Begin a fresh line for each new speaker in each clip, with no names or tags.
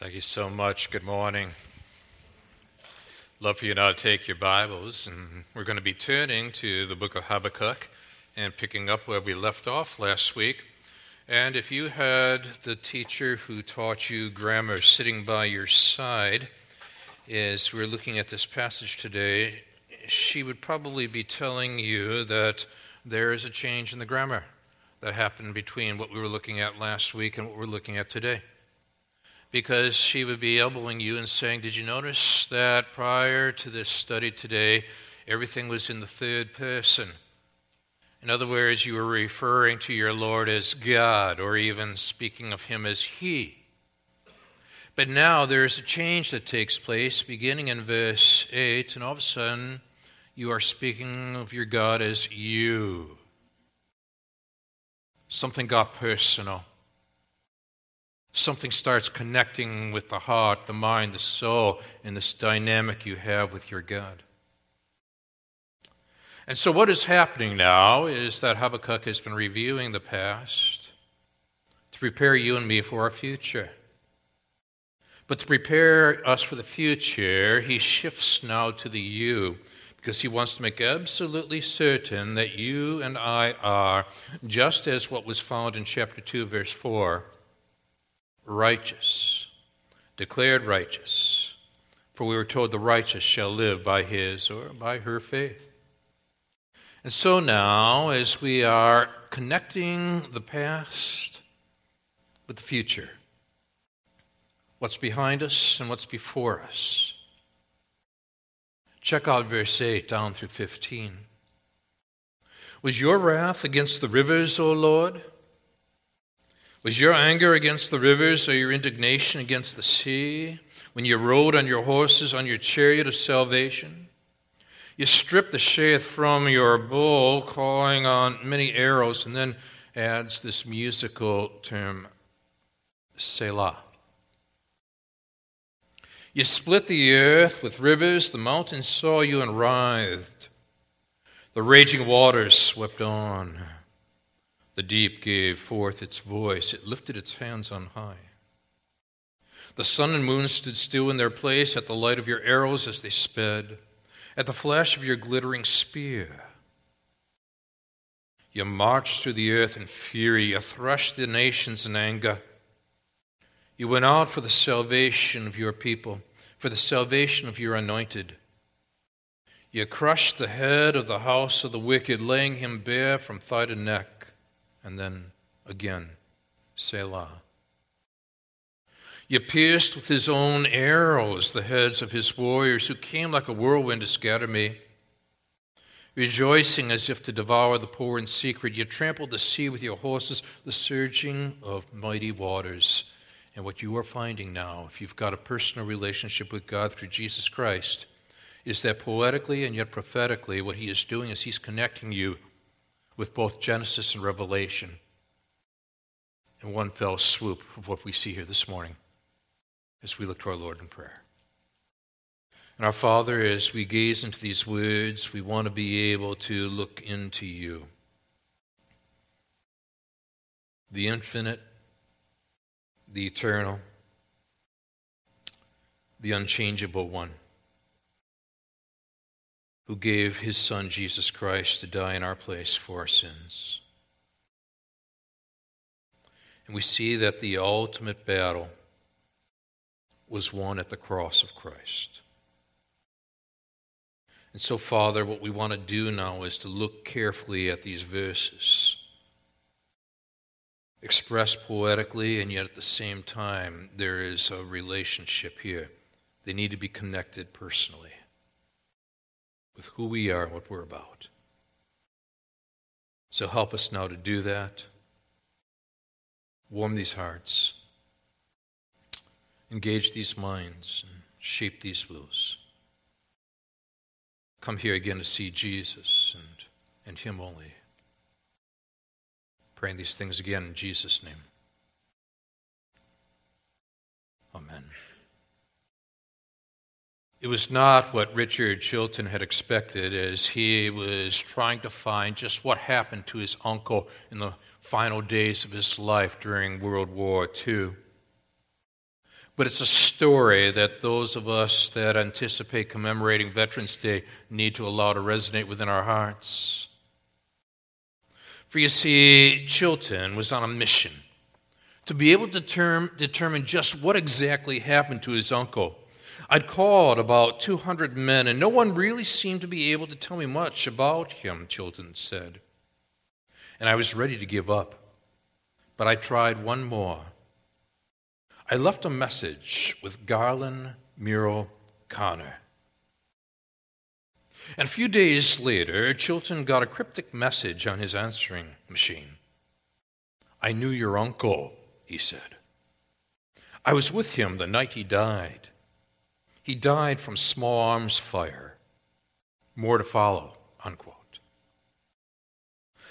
Thank you so much. Good morning. Love for you now to take your Bibles, and we're going to be turning to the book of Habakkuk and picking up where we left off last week. And if you had the teacher who taught you grammar sitting by your side as we're looking at this passage today, she would probably be telling you that there is a change in the grammar that happened between what we were looking at last week and what we're looking at today because she would be elbowing you and saying, Did you notice that prior to this study today, everything was in the third person? In other words, you were referring to your Lord as God, or even speaking of Him as He. But now there's a change that takes place beginning in verse 8, and all of a sudden you are speaking of your God as you. Something got personal something starts connecting with the heart, the mind, the soul, in this dynamic you have with your God. And so, what is happening now is that Habakkuk has been reviewing the past to prepare you and me for our future. But to prepare us for the future, he shifts now to the you because he wants to make absolutely certain that you and I are, just as what was found in chapter 2, verse 4, righteous, declared righteous. For we were told the righteous shall live by his or by her faith. And so now, as we are connecting the past with the future, what's behind us and what's before us, check out verse 8 down through 15. Was your wrath against the rivers, O Lord? Was your anger against the rivers or your indignation against the sea when you rode on your horses on your chariot of salvation? You stripped the sheath from your bow, calling on many arrows, and then adds this musical term, Selah. You split the earth with rivers, the mountains saw you and writhed. The raging waters swept on. The deep gave forth its voice, it lifted its hands on high. The sun and moon stood still in their place at the light of your arrows as they sped, at the flash of your glittering spear. You marched through the earth in fury, you thrust the nations in anger. You went out for the salvation of your people, for the salvation of your anointed. You crushed the head of the house of the wicked, laying him bare from thigh to neck and then again, Selah. You pierced with his own arrows the heads of his warriors who came like a whirlwind to scatter me. Rejoicing as if to devour the poor in secret, you trampled the sea with your horses, the surging of mighty waters. And what you are finding now, if you've got a personal relationship with God through Jesus Christ, is that poetically and yet prophetically, what he is doing is he's connecting you with both Genesis and Revelation in one fell swoop of what we see here this morning as we look to our Lord in prayer. And our Father, as we gaze into these words, we want to be able to look into you, the infinite, the eternal, the unchangeable one who gave his Son, Jesus Christ, to die in our place for our sins. And we see that the ultimate battle was won at the cross of Christ. And so, Father, what we want to do now is to look carefully at these verses, expressed poetically, and yet at the same time, there is a relationship here. They need to be connected personally with who we are and what we're about. So help us now to do that. Warm these hearts, engage these minds, and shape these wills. Come here again to see Jesus and, and Him only. Praying these things again in Jesus' name. Amen. It was not what Richard Chilton had expected as he was trying to find just what happened to his uncle in the final days of his life during World War II. But it's a story that those of us that anticipate commemorating Veterans Day need to allow to resonate within our hearts. For you see, Chilton was on a mission to be able to term, determine just what exactly happened to his uncle. I'd called about 200 men, and no one really seemed to be able to tell me much about him, Chilton said. And I was ready to give up. But I tried one more. I left a message with Garlin Murl Conner. And a few days later, Chilton got a cryptic message on his answering machine. I knew your uncle, he said. I was with him the night he died. He died from small arms fire. More to follow, unquote.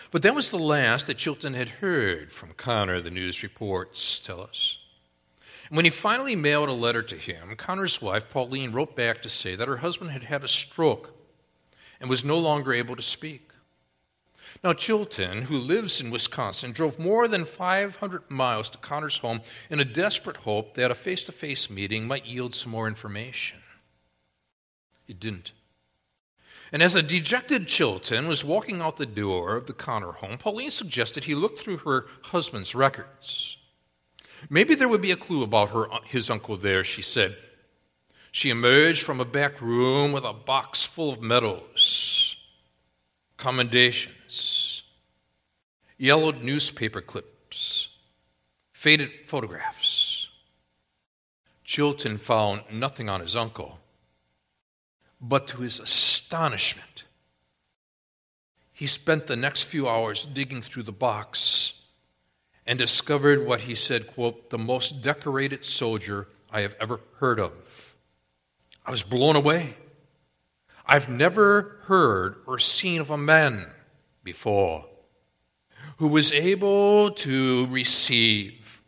But that was the last that Chilton had heard from Conner, the news reports tell us. when he finally mailed a letter to him, Conner's wife, Pauline, wrote back to say that her husband had had a stroke and was no longer able to speak. Now, Chilton, who lives in Wisconsin, drove more than 500 miles to Conner's home in a desperate hope that a face to face meeting might yield some more information. It didn't. And as a dejected Chilton was walking out the door of the Conner home, Pauline suggested he look through her husband's records. Maybe there would be a clue about her, uh, his uncle there, she said. She emerged from a back room with a box full of medals, commendations yellowed newspaper clips, faded photographs. Chilton found nothing on his uncle, but to his astonishment, he spent the next few hours digging through the box and discovered what he said, quote, the most decorated soldier I have ever heard of. I was blown away. I've never heard or seen of a man before, who was able to receive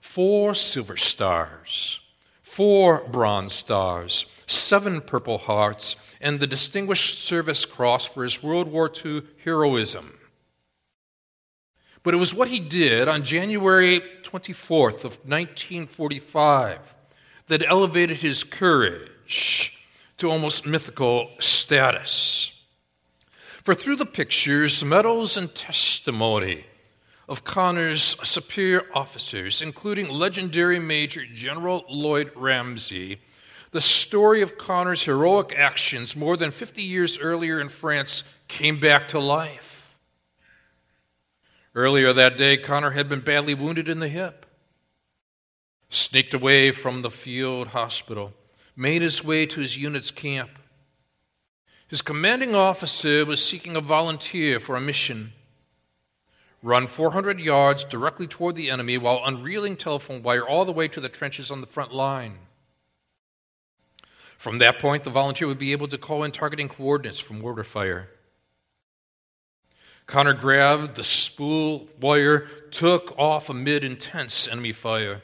four silver stars, four bronze stars, seven purple hearts, and the Distinguished Service Cross for his World War II heroism. But it was what he did on January 24th of 1945 that elevated his courage to almost mythical status. For through the pictures, medals, and testimony of Conner's superior officers, including legendary Major General Lloyd Ramsey, the story of Conner's heroic actions more than 50 years earlier in France came back to life. Earlier that day, Conner had been badly wounded in the hip, sneaked away from the field hospital, made his way to his unit's camp. His commanding officer was seeking a volunteer for a mission. Run 400 yards directly toward the enemy while unreeling telephone wire all the way to the trenches on the front line. From that point, the volunteer would be able to call in targeting coordinates from mortar fire. Conner grabbed the spool wire, took off amid intense enemy fire.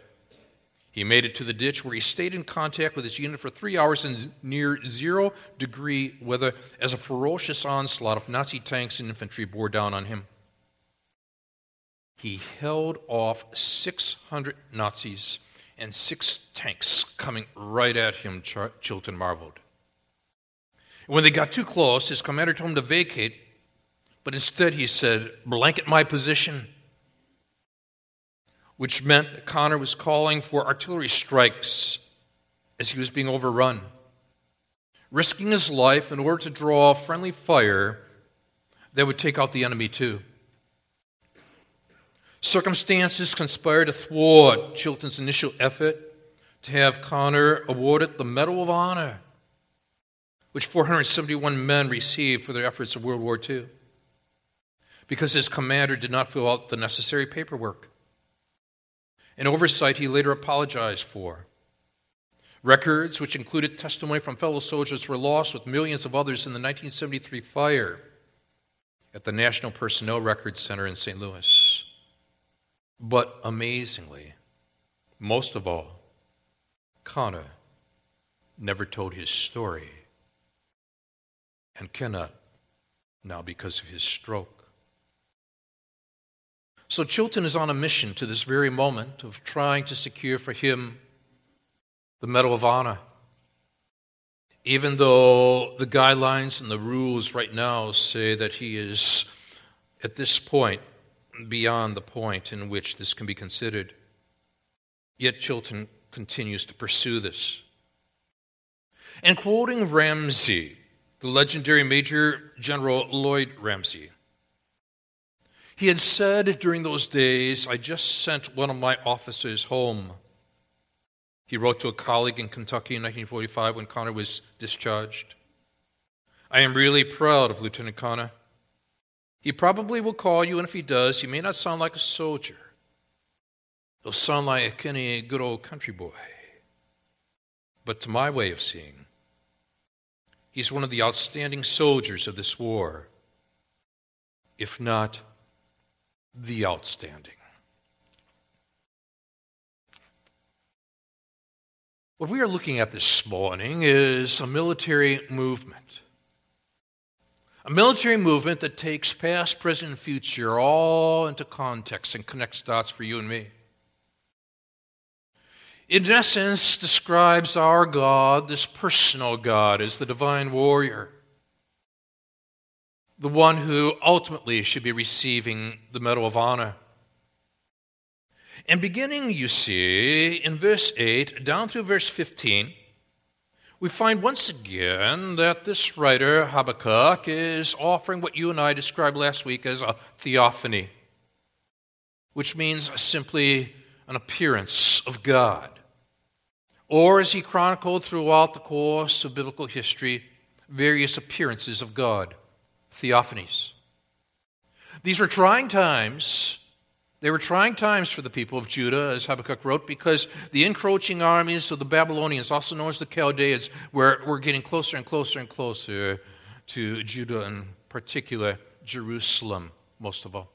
He made it to the ditch where he stayed in contact with his unit for three hours in near zero degree weather as a ferocious onslaught of Nazi tanks and infantry bore down on him. He held off 600 Nazis and six tanks coming right at him, Chilton marveled. When they got too close, his commander told him to vacate, but instead he said, Blanket my position which meant that Conner was calling for artillery strikes as he was being overrun, risking his life in order to draw friendly fire that would take out the enemy too. Circumstances conspired to thwart Chilton's initial effort to have Conner awarded the Medal of Honor, which 471 men received for their efforts in World War II, because his commander did not fill out the necessary paperwork an oversight he later apologized for. Records, which included testimony from fellow soldiers, were lost with millions of others in the 1973 fire at the National Personnel Records Center in St. Louis. But amazingly, most of all, Conner never told his story and cannot now because of his stroke. So Chilton is on a mission to this very moment of trying to secure for him the Medal of Honor. Even though the guidelines and the rules right now say that he is at this point beyond the point in which this can be considered, yet Chilton continues to pursue this. And quoting Ramsey, the legendary Major General Lloyd Ramsey, he had said during those days, I just sent one of my officers home. He wrote to a colleague in Kentucky in 1945 when Conner was discharged. I am really proud of Lieutenant Conner. He probably will call you, and if he does, he may not sound like a soldier. He'll sound like any good old country boy. But to my way of seeing, he's one of the outstanding soldiers of this war, if not the outstanding. What we are looking at this morning is a military movement. A military movement that takes past, present, and future all into context and connects dots for you and me. In essence, describes our God, this personal God, as the divine warrior the one who ultimately should be receiving the Medal of Honor. And beginning, you see, in verse 8 down through verse 15, we find once again that this writer, Habakkuk, is offering what you and I described last week as a theophany, which means simply an appearance of God. Or, as he chronicled throughout the course of biblical history, various appearances of God theophanies. These were trying times. They were trying times for the people of Judah, as Habakkuk wrote, because the encroaching armies of the Babylonians, also known as the Chaldeans, were, were getting closer and closer and closer to Judah, in particular Jerusalem, most of all.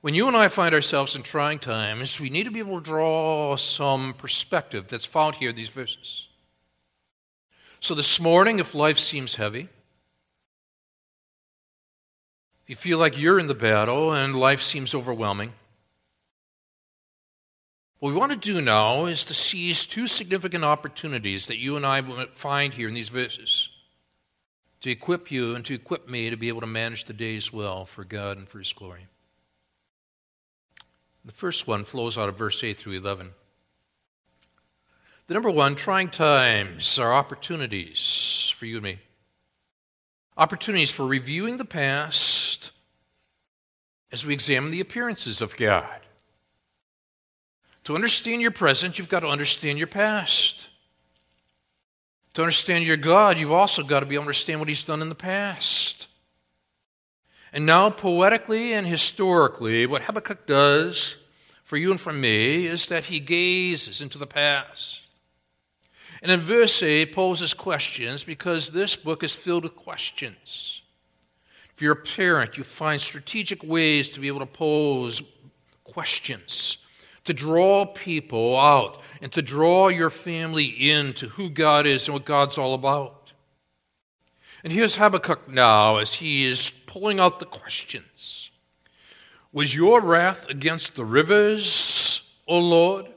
When you and I find ourselves in trying times, we need to be able to draw some perspective that's found here in these verses. So this morning, if life seems heavy, you feel like you're in the battle and life seems overwhelming, what we want to do now is to seize two significant opportunities that you and I will find here in these verses to equip you and to equip me to be able to manage the days well for God and for His glory. The first one flows out of verse 8 through 11. The number one, trying times are opportunities for you and me opportunities for reviewing the past as we examine the appearances of God. To understand your present, you've got to understand your past. To understand your God, you've also got to be able to understand what He's done in the past. And now, poetically and historically, what Habakkuk does for you and for me is that he gazes into the past. And in verse 8 poses questions because this book is filled with questions. If you're a parent, you find strategic ways to be able to pose questions, to draw people out, and to draw your family into who God is and what God's all about. And here's Habakkuk now as he is pulling out the questions Was your wrath against the rivers, O Lord?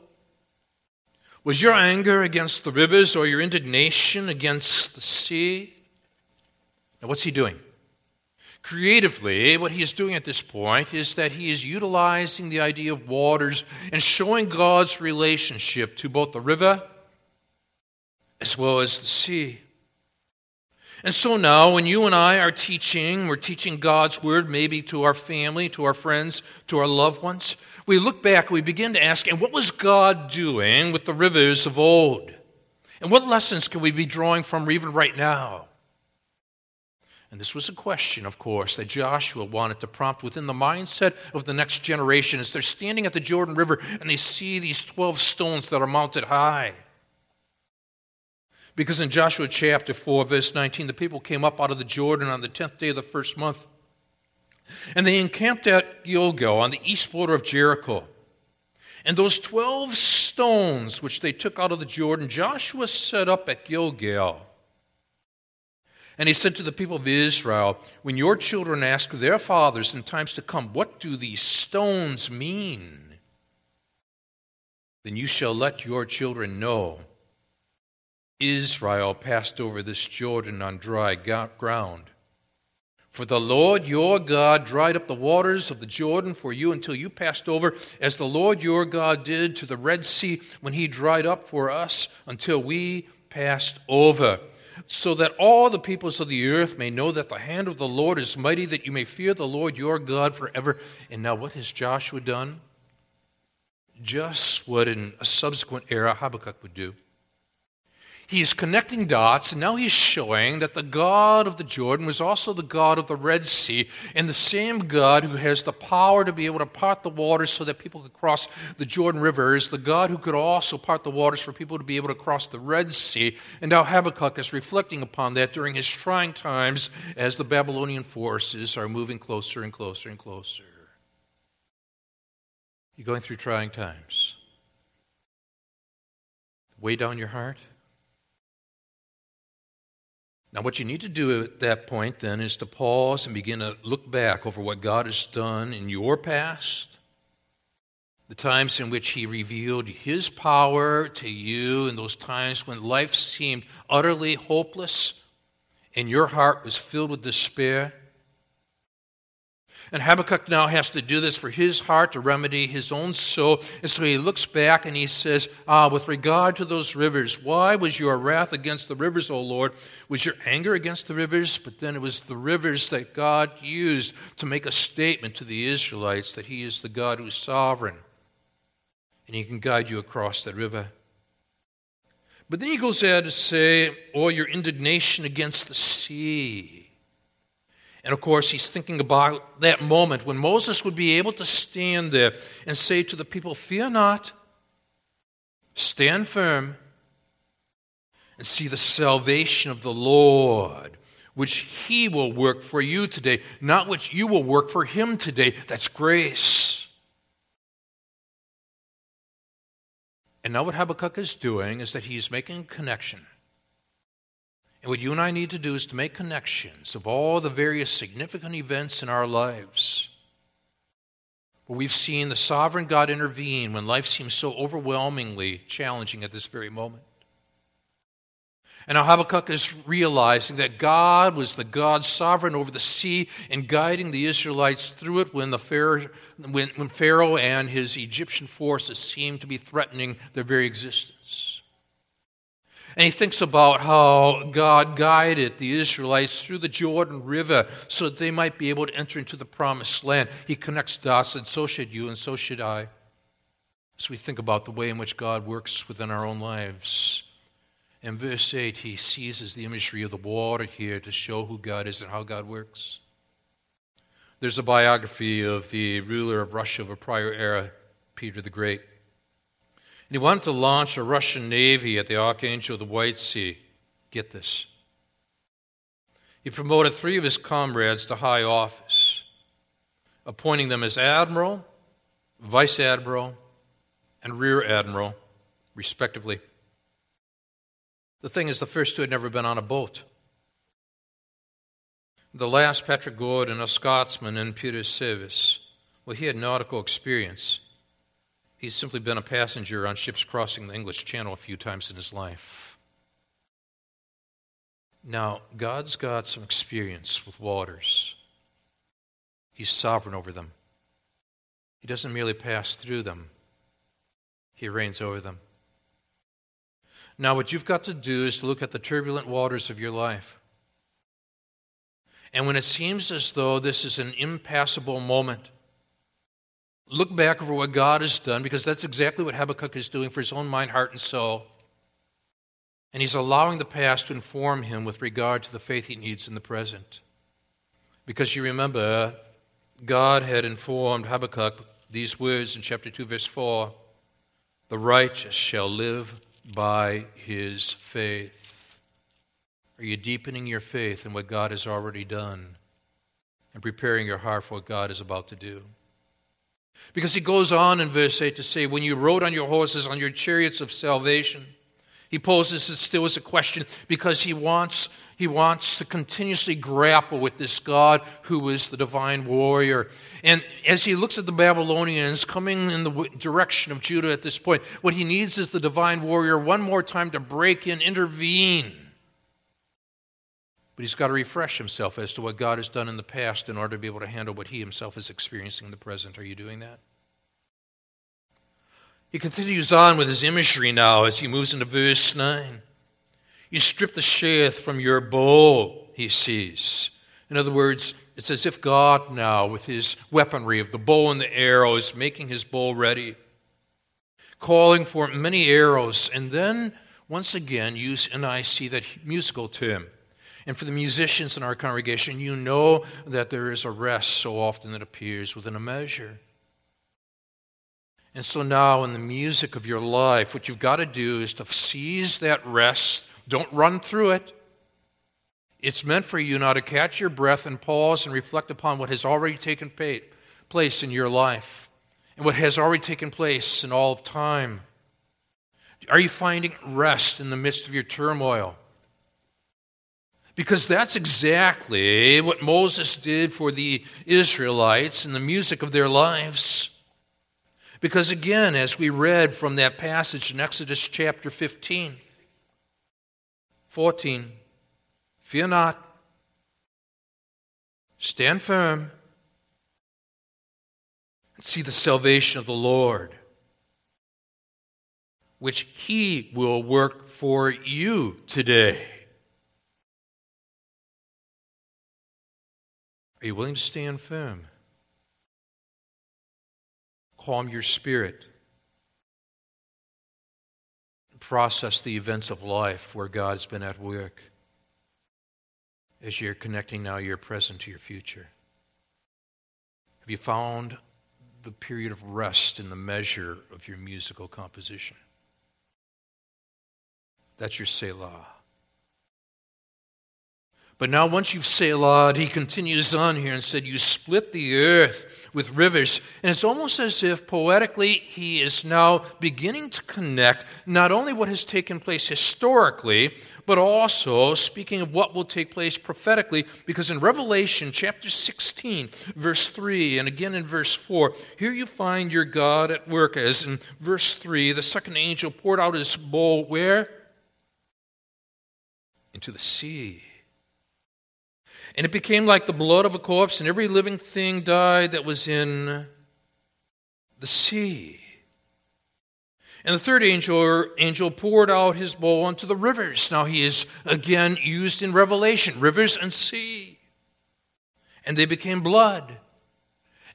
Was your anger against the rivers or your indignation against the sea? Now, what's he doing? Creatively, what he is doing at this point is that he is utilizing the idea of waters and showing God's relationship to both the river as well as the sea. And so now, when you and I are teaching, we're teaching God's word maybe to our family, to our friends, to our loved ones, we look back, we begin to ask, and what was God doing with the rivers of old? And what lessons can we be drawing from even right now? And this was a question, of course, that Joshua wanted to prompt within the mindset of the next generation as they're standing at the Jordan River and they see these 12 stones that are mounted high. Because in Joshua chapter 4, verse 19, the people came up out of the Jordan on the 10th day of the first month. And they encamped at Gilgal on the east border of Jericho. And those 12 stones which they took out of the Jordan, Joshua set up at Gilgal. And he said to the people of Israel, When your children ask their fathers in times to come, What do these stones mean? then you shall let your children know Israel passed over this Jordan on dry ground. For the Lord your God dried up the waters of the Jordan for you until you passed over, as the Lord your God did to the Red Sea when he dried up for us until we passed over. So that all the peoples of the earth may know that the hand of the Lord is mighty, that you may fear the Lord your God forever. And now, what has Joshua done? Just what in a subsequent era Habakkuk would do. He's connecting dots, and now he's showing that the God of the Jordan was also the God of the Red Sea, and the same God who has the power to be able to part the waters so that people could cross the Jordan River is the God who could also part the waters for people to be able to cross the Red Sea. And now Habakkuk is reflecting upon that during his trying times as the Babylonian forces are moving closer and closer and closer. You're going through trying times. Weigh down your heart. Now, what you need to do at that point then is to pause and begin to look back over what God has done in your past, the times in which He revealed His power to you, and those times when life seemed utterly hopeless and your heart was filled with despair. And Habakkuk now has to do this for his heart to remedy his own soul. And so he looks back and he says, Ah, with regard to those rivers, why was your wrath against the rivers, O Lord? Was your anger against the rivers? But then it was the rivers that God used to make a statement to the Israelites that he is the God who is sovereign. And he can guide you across that river. But then he goes on to say, or your indignation against the sea. And of course, he's thinking about that moment when Moses would be able to stand there and say to the people, Fear not, stand firm, and see the salvation of the Lord, which he will work for you today, not which you will work for him today. That's grace. And now, what Habakkuk is doing is that he's making a connection and what you and I need to do is to make connections of all the various significant events in our lives where we've seen the sovereign God intervene when life seems so overwhelmingly challenging at this very moment. And now Habakkuk is realizing that God was the God sovereign over the sea and guiding the Israelites through it when, the Pharaoh, when, when Pharaoh and his Egyptian forces seemed to be threatening their very existence. And he thinks about how God guided the Israelites through the Jordan River so that they might be able to enter into the promised land. He connects dots, and so should you, and so should I. As we think about the way in which God works within our own lives. In verse 8, he seizes the imagery of the water here to show who God is and how God works. There's a biography of the ruler of Russia of a prior era, Peter the Great. And he wanted to launch a Russian navy at the Archangel of the White Sea. Get this. He promoted three of his comrades to high office, appointing them as admiral, vice admiral, and rear admiral, respectively. The thing is, the first two had never been on a boat. The last, Patrick Gordon, a Scotsman in Peter's service, well, he had nautical experience. He's simply been a passenger on ships crossing the English Channel a few times in his life. Now, God's got some experience with waters. He's sovereign over them. He doesn't merely pass through them, He reigns over them. Now, what you've got to do is to look at the turbulent waters of your life. And when it seems as though this is an impassable moment, Look back over what God has done because that's exactly what Habakkuk is doing for his own mind, heart, and soul. And he's allowing the past to inform him with regard to the faith he needs in the present. Because you remember, God had informed Habakkuk these words in chapter 2, verse 4 The righteous shall live by his faith. Are you deepening your faith in what God has already done and preparing your heart for what God is about to do? Because he goes on in verse 8 to say, When you rode on your horses, on your chariots of salvation, He poses it still as a question because he wants, he wants to continuously grapple with this God who is the divine warrior. And as he looks at the Babylonians coming in the direction of Judah at this point, what he needs is the divine warrior one more time to break in, intervene. But he's got to refresh himself as to what God has done in the past in order to be able to handle what he himself is experiencing in the present. Are you doing that? He continues on with his imagery now as he moves into verse 9. You strip the sheath from your bow, he sees. In other words, it's as if God now, with his weaponry of the bow and the arrow, is making his bow ready, calling for many arrows. And then, once again, use, and I see that musical term. And for the musicians in our congregation, you know that there is a rest so often that appears within a measure. And so now, in the music of your life, what you've got to do is to seize that rest. Don't run through it. It's meant for you now to catch your breath and pause and reflect upon what has already taken place in your life and what has already taken place in all of time. Are you finding rest in the midst of your turmoil? Because that's exactly what Moses did for the Israelites in the music of their lives. Because again, as we read from that passage in Exodus chapter 15, 14, fear not, stand firm, and see the salvation of the Lord, which He will work for you today. Are you willing to stand firm? calm your spirit, process the events of life where God's been at work as you're connecting now your present to your future? Have you found the period of rest in the measure of your musical composition? That's your Selah. But now, once you've Selah, he continues on here and said, You split the earth with rivers. And it's almost as if poetically he is now beginning to connect not only what has taken place historically, but also speaking of what will take place prophetically, because in Revelation chapter 16, verse 3, and again in verse 4, here you find your God at work, as in verse 3, the second angel poured out his bowl where? Into the sea. And it became like the blood of a corpse, and every living thing died that was in the sea. And the third angel, angel poured out his bowl onto the rivers. Now he is again used in Revelation rivers and sea. And they became blood.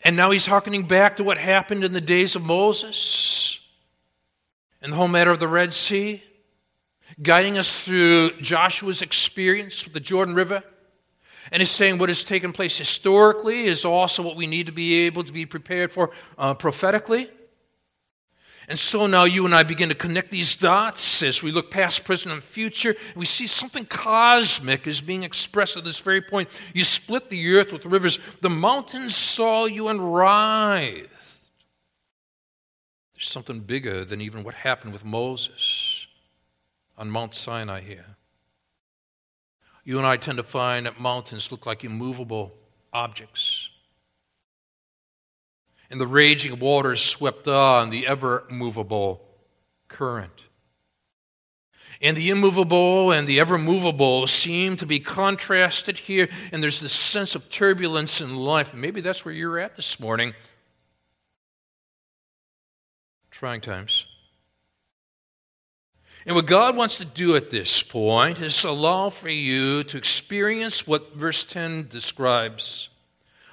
And now he's hearkening back to what happened in the days of Moses and the whole matter of the Red Sea, guiding us through Joshua's experience with the Jordan River and he's saying what has taken place historically is also what we need to be able to be prepared for uh, prophetically. And so now you and I begin to connect these dots as we look past, present, and future. And we see something cosmic is being expressed at this very point. You split the earth with rivers. The mountains saw you and writhed. There's something bigger than even what happened with Moses on Mount Sinai here. You and I tend to find that mountains look like immovable objects. And the raging waters swept on the ever movable current. And the immovable and the ever movable seem to be contrasted here, and there's this sense of turbulence in life. maybe that's where you're at this morning. Trying times. And what God wants to do at this point is allow for you to experience what verse 10 describes.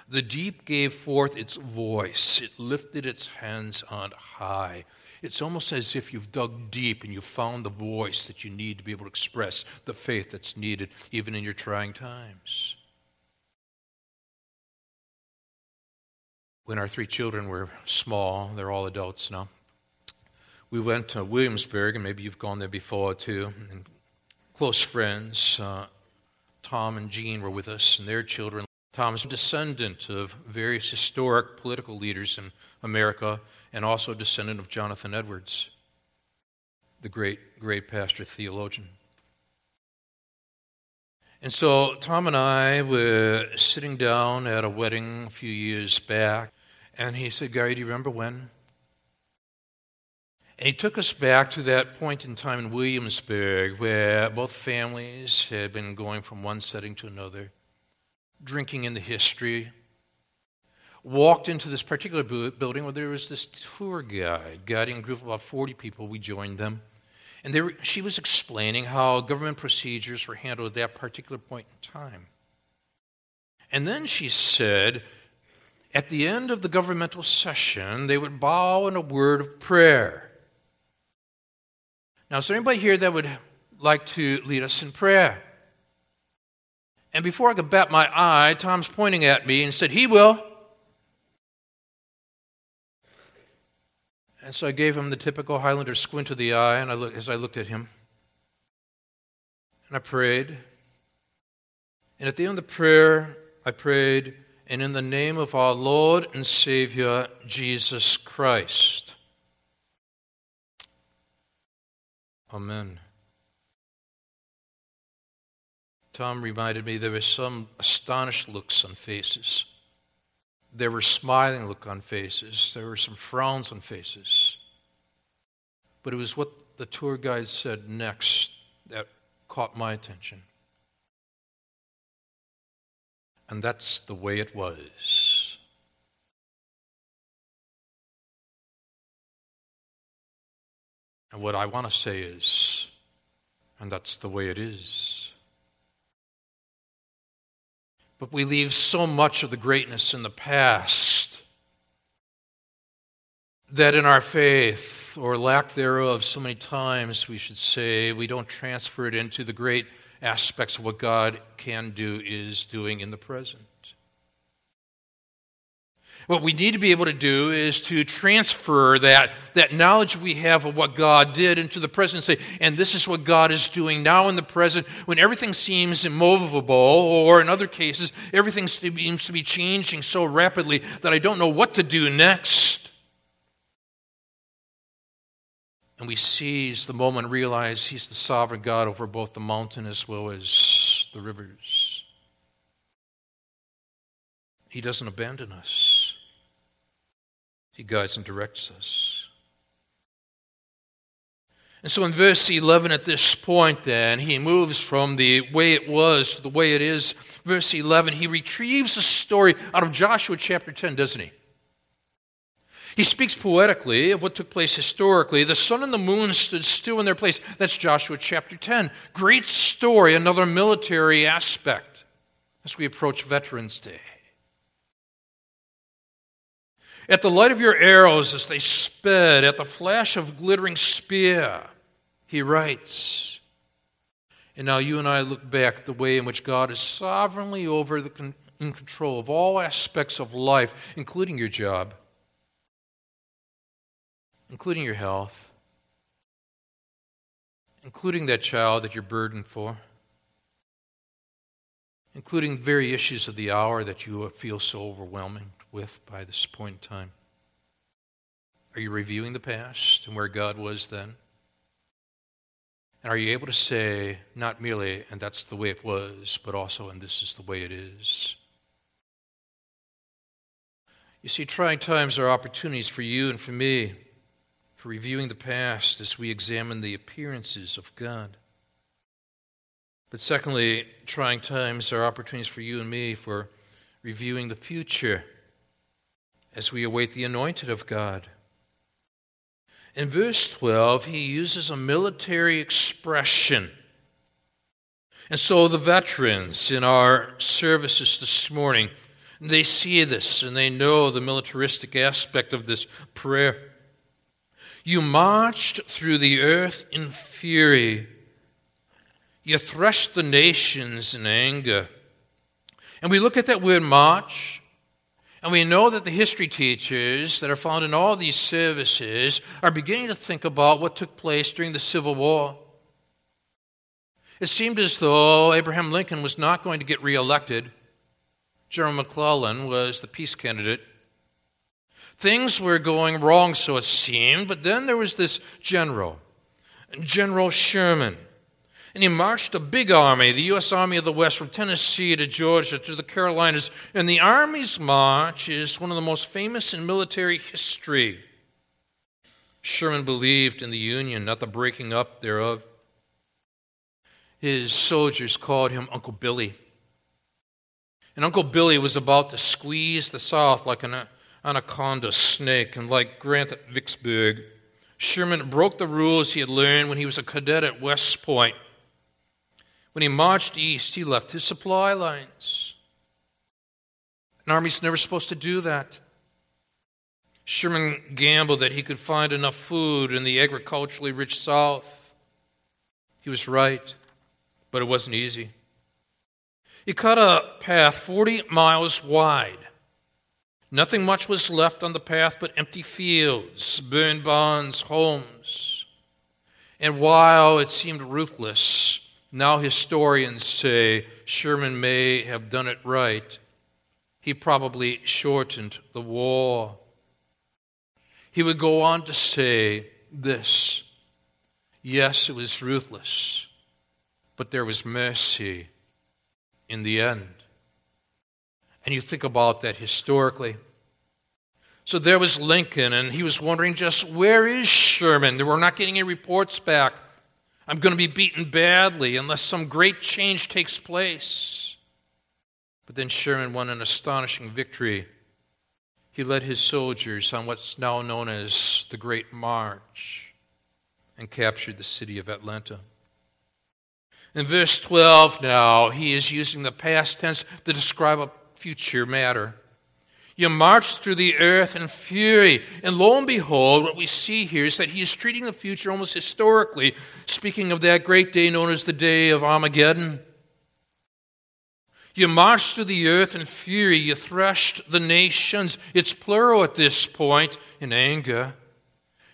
The deep gave forth its voice, it lifted its hands on high. It's almost as if you've dug deep and you've found the voice that you need to be able to express the faith that's needed even in your trying times. When our three children were small, they're all adults now we went to Williamsburg, and maybe you've gone there before too. And close friends, uh, Tom and Jean, were with us, and their children. Tom is a descendant of various historic political leaders in America, and also descendant of Jonathan Edwards. the great, great pastor theologian. And so Tom and I were sitting down at a wedding a few years back, and he said, Gary, do you remember when? And he took us back to that point in time in Williamsburg where both families had been going from one setting to another, drinking in the history. Walked into this particular building where there was this tour guide guiding a group of about 40 people. We joined them. And were, she was explaining how government procedures were handled at that particular point in time. And then she said, at the end of the governmental session, they would bow in a word of prayer. Now, is there anybody here that would like to lead us in prayer? And before I could bat my eye, Tom's pointing at me and said, He will. And so I gave him the typical Highlander squint of the eye, and I look, as I looked at him, and I prayed. And at the end of the prayer, I prayed, and in the name of our Lord and Savior, Jesus Christ. Amen. Tom reminded me there were some astonished looks on faces. There were smiling look on faces. There were some frowns on faces. But it was what the tour guide said next that caught my attention. And that's the way it was. And what I want to say is, and that's the way it is. But we leave so much of the greatness in the past that in our faith, or lack thereof, so many times we should say, we don't transfer it into the great aspects of what God can do, is doing in the present. What we need to be able to do is to transfer that, that knowledge we have of what God did into the present and say, and this is what God is doing now in the present when everything seems immovable, or in other cases, everything seems to be changing so rapidly that I don't know what to do next. And we seize the moment realize He's the sovereign God over both the mountain as well as the rivers. He doesn't abandon us. He guides and directs us. And so in verse 11, at this point, then, he moves from the way it was to the way it is. Verse 11, he retrieves a story out of Joshua chapter 10, doesn't he? He speaks poetically of what took place historically. The sun and the moon stood still in their place. That's Joshua chapter 10. Great story, another military aspect as we approach Veterans Day. At the light of your arrows as they sped, at the flash of glittering spear, he writes. And now you and I look back at the way in which God is sovereignly over the con- in control of all aspects of life, including your job, including your health, including that child that you're burdened for, including very issues of the hour that you feel so overwhelming with by this point in time? Are you reviewing the past and where God was then? And are you able to say, not merely, and that's the way it was, but also, and this is the way it is? You see, trying times are opportunities for you and for me for reviewing the past as we examine the appearances of God. But secondly, trying times are opportunities for you and me for reviewing the future as we await the anointed of God. In verse 12, he uses a military expression. And so the veterans in our services this morning, they see this and they know the militaristic aspect of this prayer. You marched through the earth in fury. You threshed the nations in anger. And we look at that word march, and we know that the history teachers that are found in all these services are beginning to think about what took place during the Civil War. It seemed as though Abraham Lincoln was not going to get reelected. General McClellan was the peace candidate. Things were going wrong, so it seemed, but then there was this general, General Sherman. And he marched a big army, the U.S. Army of the West, from Tennessee to Georgia to the Carolinas. And the Army's march is one of the most famous in military history. Sherman believed in the Union, not the breaking up thereof. His soldiers called him Uncle Billy. And Uncle Billy was about to squeeze the South like an anaconda snake, and like Grant at Vicksburg, Sherman broke the rules he had learned when he was a cadet at West Point. When he marched east, he left his supply lines. An army's never supposed to do that. Sherman gambled that he could find enough food in the agriculturally rich South. He was right, but it wasn't easy. He cut a path 40 miles wide. Nothing much was left on the path but empty fields, burned barns, homes. And while it seemed ruthless, now historians say Sherman may have done it right. He probably shortened the war. He would go on to say this Yes, it was ruthless, but there was mercy in the end. And you think about that historically. So there was Lincoln, and he was wondering just where is Sherman? We're not getting any reports back. I'm going to be beaten badly unless some great change takes place. But then Sherman won an astonishing victory he led his soldiers on what's now known as the Great March and captured the city of Atlanta. In verse 12, now, he is using the past tense to describe a future matter. You march through the earth in fury. And lo and behold, what we see here is that he is treating the future almost historically, speaking of that great day known as the day of Armageddon. You marched through the earth in fury. You threshed the nations. It's plural at this point in anger.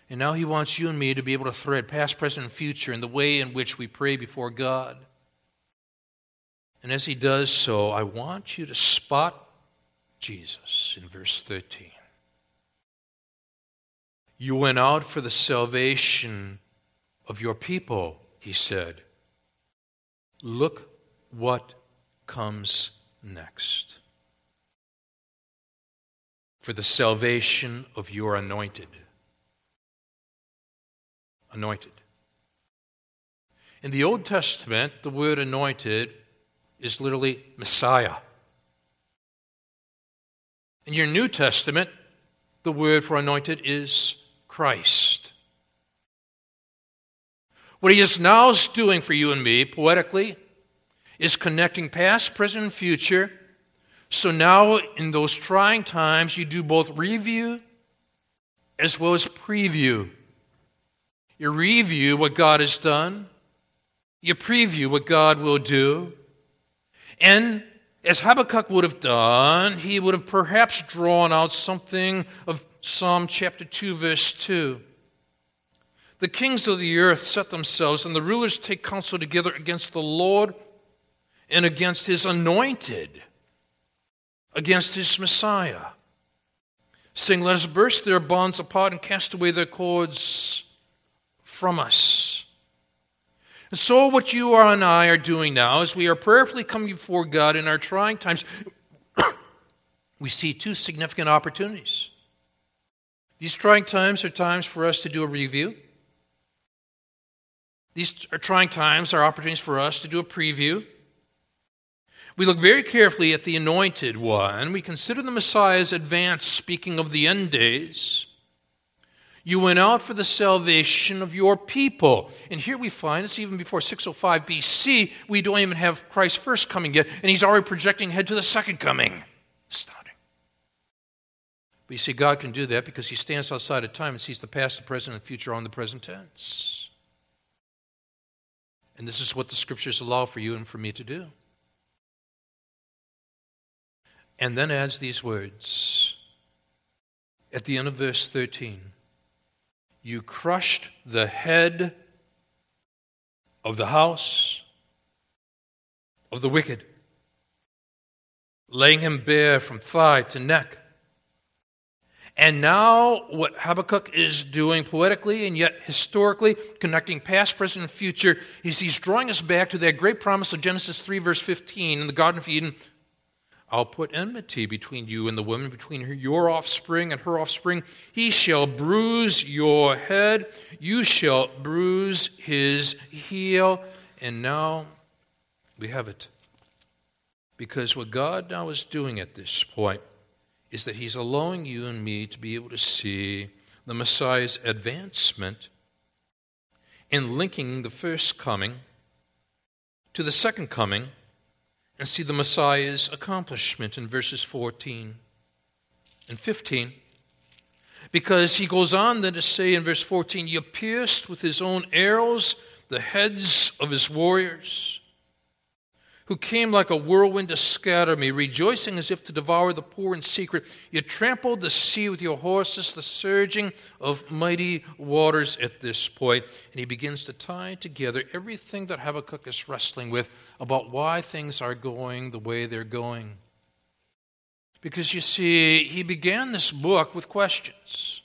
And now he wants you and me to be able to thread past, present, and future in the way in which we pray before God. And as he does so, I want you to spot Jesus in verse 13. You went out for the salvation of your people, he said. Look what comes next. For the salvation of your anointed. Anointed. In the Old Testament, the word anointed is literally Messiah. In your New Testament, the word for anointed is Christ. What he is now doing for you and me, poetically, is connecting past, present, and future. So now, in those trying times, you do both review as well as preview. You review what God has done, you preview what God will do, and as Habakkuk would have done, he would have perhaps drawn out something of Psalm chapter 2, verse 2. The kings of the earth set themselves, and the rulers take counsel together against the Lord and against his anointed, against his Messiah. Saying, Let us burst their bonds apart and cast away their cords from us. So, what you and I are doing now is we are prayerfully coming before God in our trying times. we see two significant opportunities. These trying times are times for us to do a review. These are uh, trying times are opportunities for us to do a preview. We look very carefully at the anointed one. We consider the Messiah's advance, speaking of the end days. You went out for the salvation of your people. And here we find it's even before 605 BC. We don't even have Christ's first coming yet, and he's already projecting ahead to the second coming. Astounding. But you see, God can do that because he stands outside of time and sees the past, the present, and future on the present tense. And this is what the scriptures allow for you and for me to do. And then adds these words at the end of verse 13 You crushed the head of the house of the wicked, laying him bare from thigh to neck. And now, what Habakkuk is doing poetically and yet historically, connecting past, present, and future, is he's drawing us back to that great promise of Genesis 3, verse 15 in the Garden of Eden I'll put enmity between you and the woman, between her, your offspring and her offspring. He shall bruise your head, you shall bruise his heel. And now we have it. Because what God now is doing at this point is that He's allowing you and me to be able to see the Messiah's advancement in linking the first coming to the second coming and see the Messiah's accomplishment in verses 14 and 15. Because he goes on then to say in verse 14, You pierced with his own arrows the heads of his warriors who came like a whirlwind to scatter me, rejoicing as if to devour the poor in secret. You trampled the sea with your horses, the surging of mighty waters at this point. And he begins to tie together everything that Habakkuk is wrestling with about why things are going the way they're going. Because you see, he began this book with questions.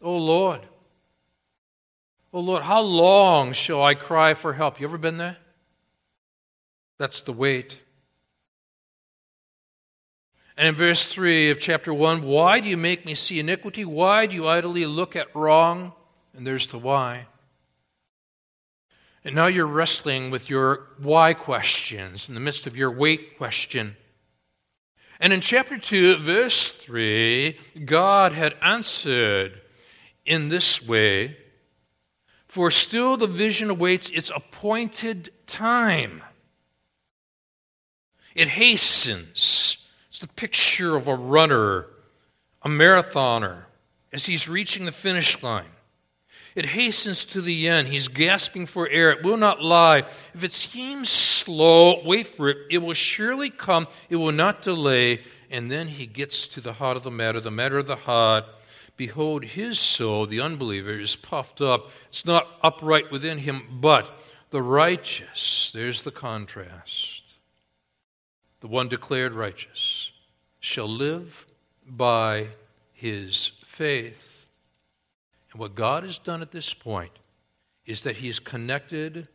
Oh Lord, oh Lord, how long shall I cry for help? You ever been there? That's the wait. And in verse 3 of chapter 1, why do you make me see iniquity? Why do you idly look at wrong? And there's the why. And now you're wrestling with your why questions in the midst of your wait question. And in chapter 2, verse 3, God had answered in this way For still the vision awaits its appointed time. It hastens. It's the picture of a runner, a marathoner, as he's reaching the finish line. It hastens to the end. He's gasping for air. It will not lie. If it seems slow, wait for it. It will surely come. It will not delay. And then he gets to the heart of the matter, the matter of the heart. Behold, his soul, the unbeliever, is puffed up. It's not upright within him, but the righteous. There's the contrast the one declared righteous, shall live by his faith. And what God has done at this point is that he has connected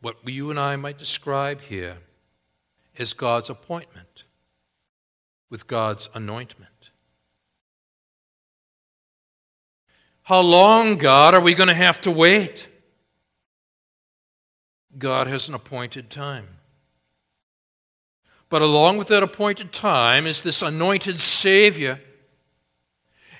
what you and I might describe here as God's appointment with God's anointment. How long, God, are we going to have to wait? God has an appointed time. But along with that appointed time is this anointed Savior.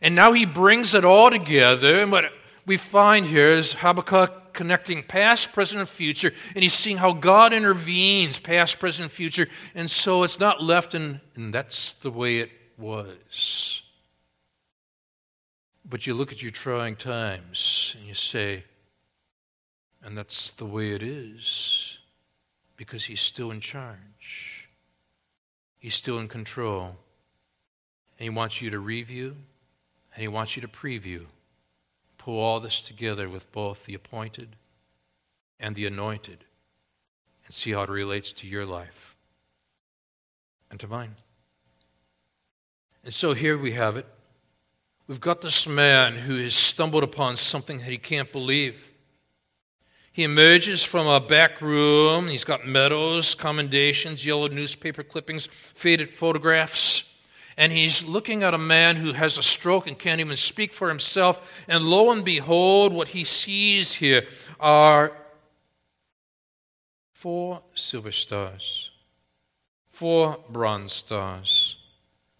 And now he brings it all together. And what we find here is Habakkuk connecting past, present, and future. And he's seeing how God intervenes past, present, and future. And so it's not left in, and that's the way it was. But you look at your trying times and you say, and that's the way it is because he's still in charge. He's still in control. And He wants you to review and He wants you to preview. Pull all this together with both the appointed and the anointed and see how it relates to your life and to mine. And so here we have it. We've got this man who has stumbled upon something that he can't believe. He emerges from a back room. He's got medals, commendations, yellow newspaper clippings, faded photographs. And he's looking at a man who has a stroke and can't even speak for himself. And lo and behold, what he sees here are four silver stars, four bronze stars,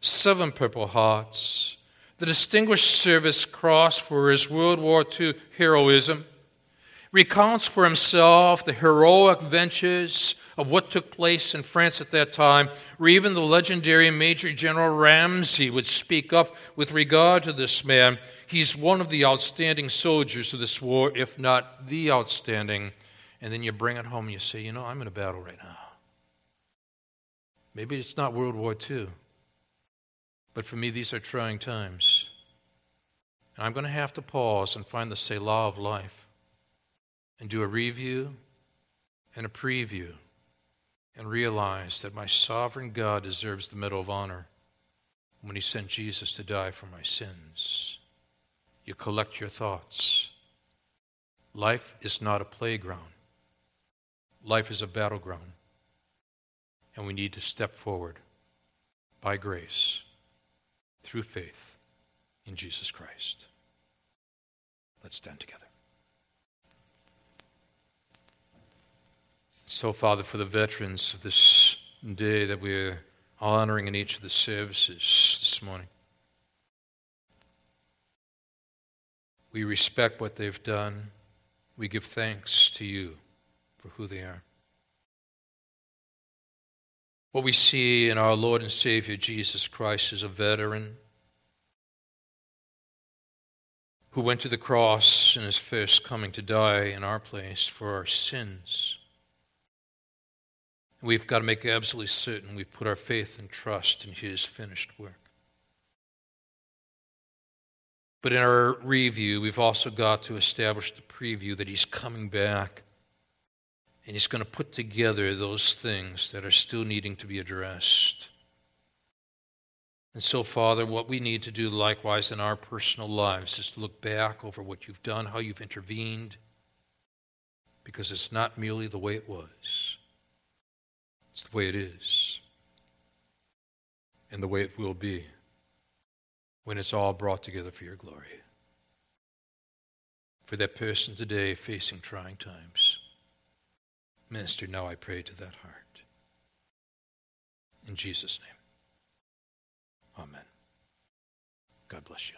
seven purple hearts, the Distinguished Service Cross for his World War II heroism recounts for himself the heroic ventures of what took place in France at that time, where even the legendary Major General Ramsey would speak up with regard to this man. He's one of the outstanding soldiers of this war, if not the outstanding. And then you bring it home and you say, you know, I'm in a battle right now. Maybe it's not World War II, but for me, these are trying times. And I'm going to have to pause and find the Selah of life and do a review and a preview and realize that my sovereign God deserves the medal of honor when he sent Jesus to die for my sins. You collect your thoughts. Life is not a playground, life is a battleground. And we need to step forward by grace through faith in Jesus Christ. Let's stand together. So, Father, for the veterans of this day that we're honoring in each of the services this morning, we respect what they've done. We give thanks to you for who they are. What we see in our Lord and Savior Jesus Christ is a veteran who went to the cross in his first coming to die in our place for our sins. We've got to make absolutely certain we've put our faith and trust in his finished work. But in our review, we've also got to establish the preview that he's coming back and he's going to put together those things that are still needing to be addressed. And so, Father, what we need to do likewise in our personal lives is to look back over what you've done, how you've intervened, because it's not merely the way it was, it's the way it is, and the way it will be when it's all brought together for your glory. For that person today facing trying times, minister now, I pray, to that heart. In Jesus' name. Amen. God bless you.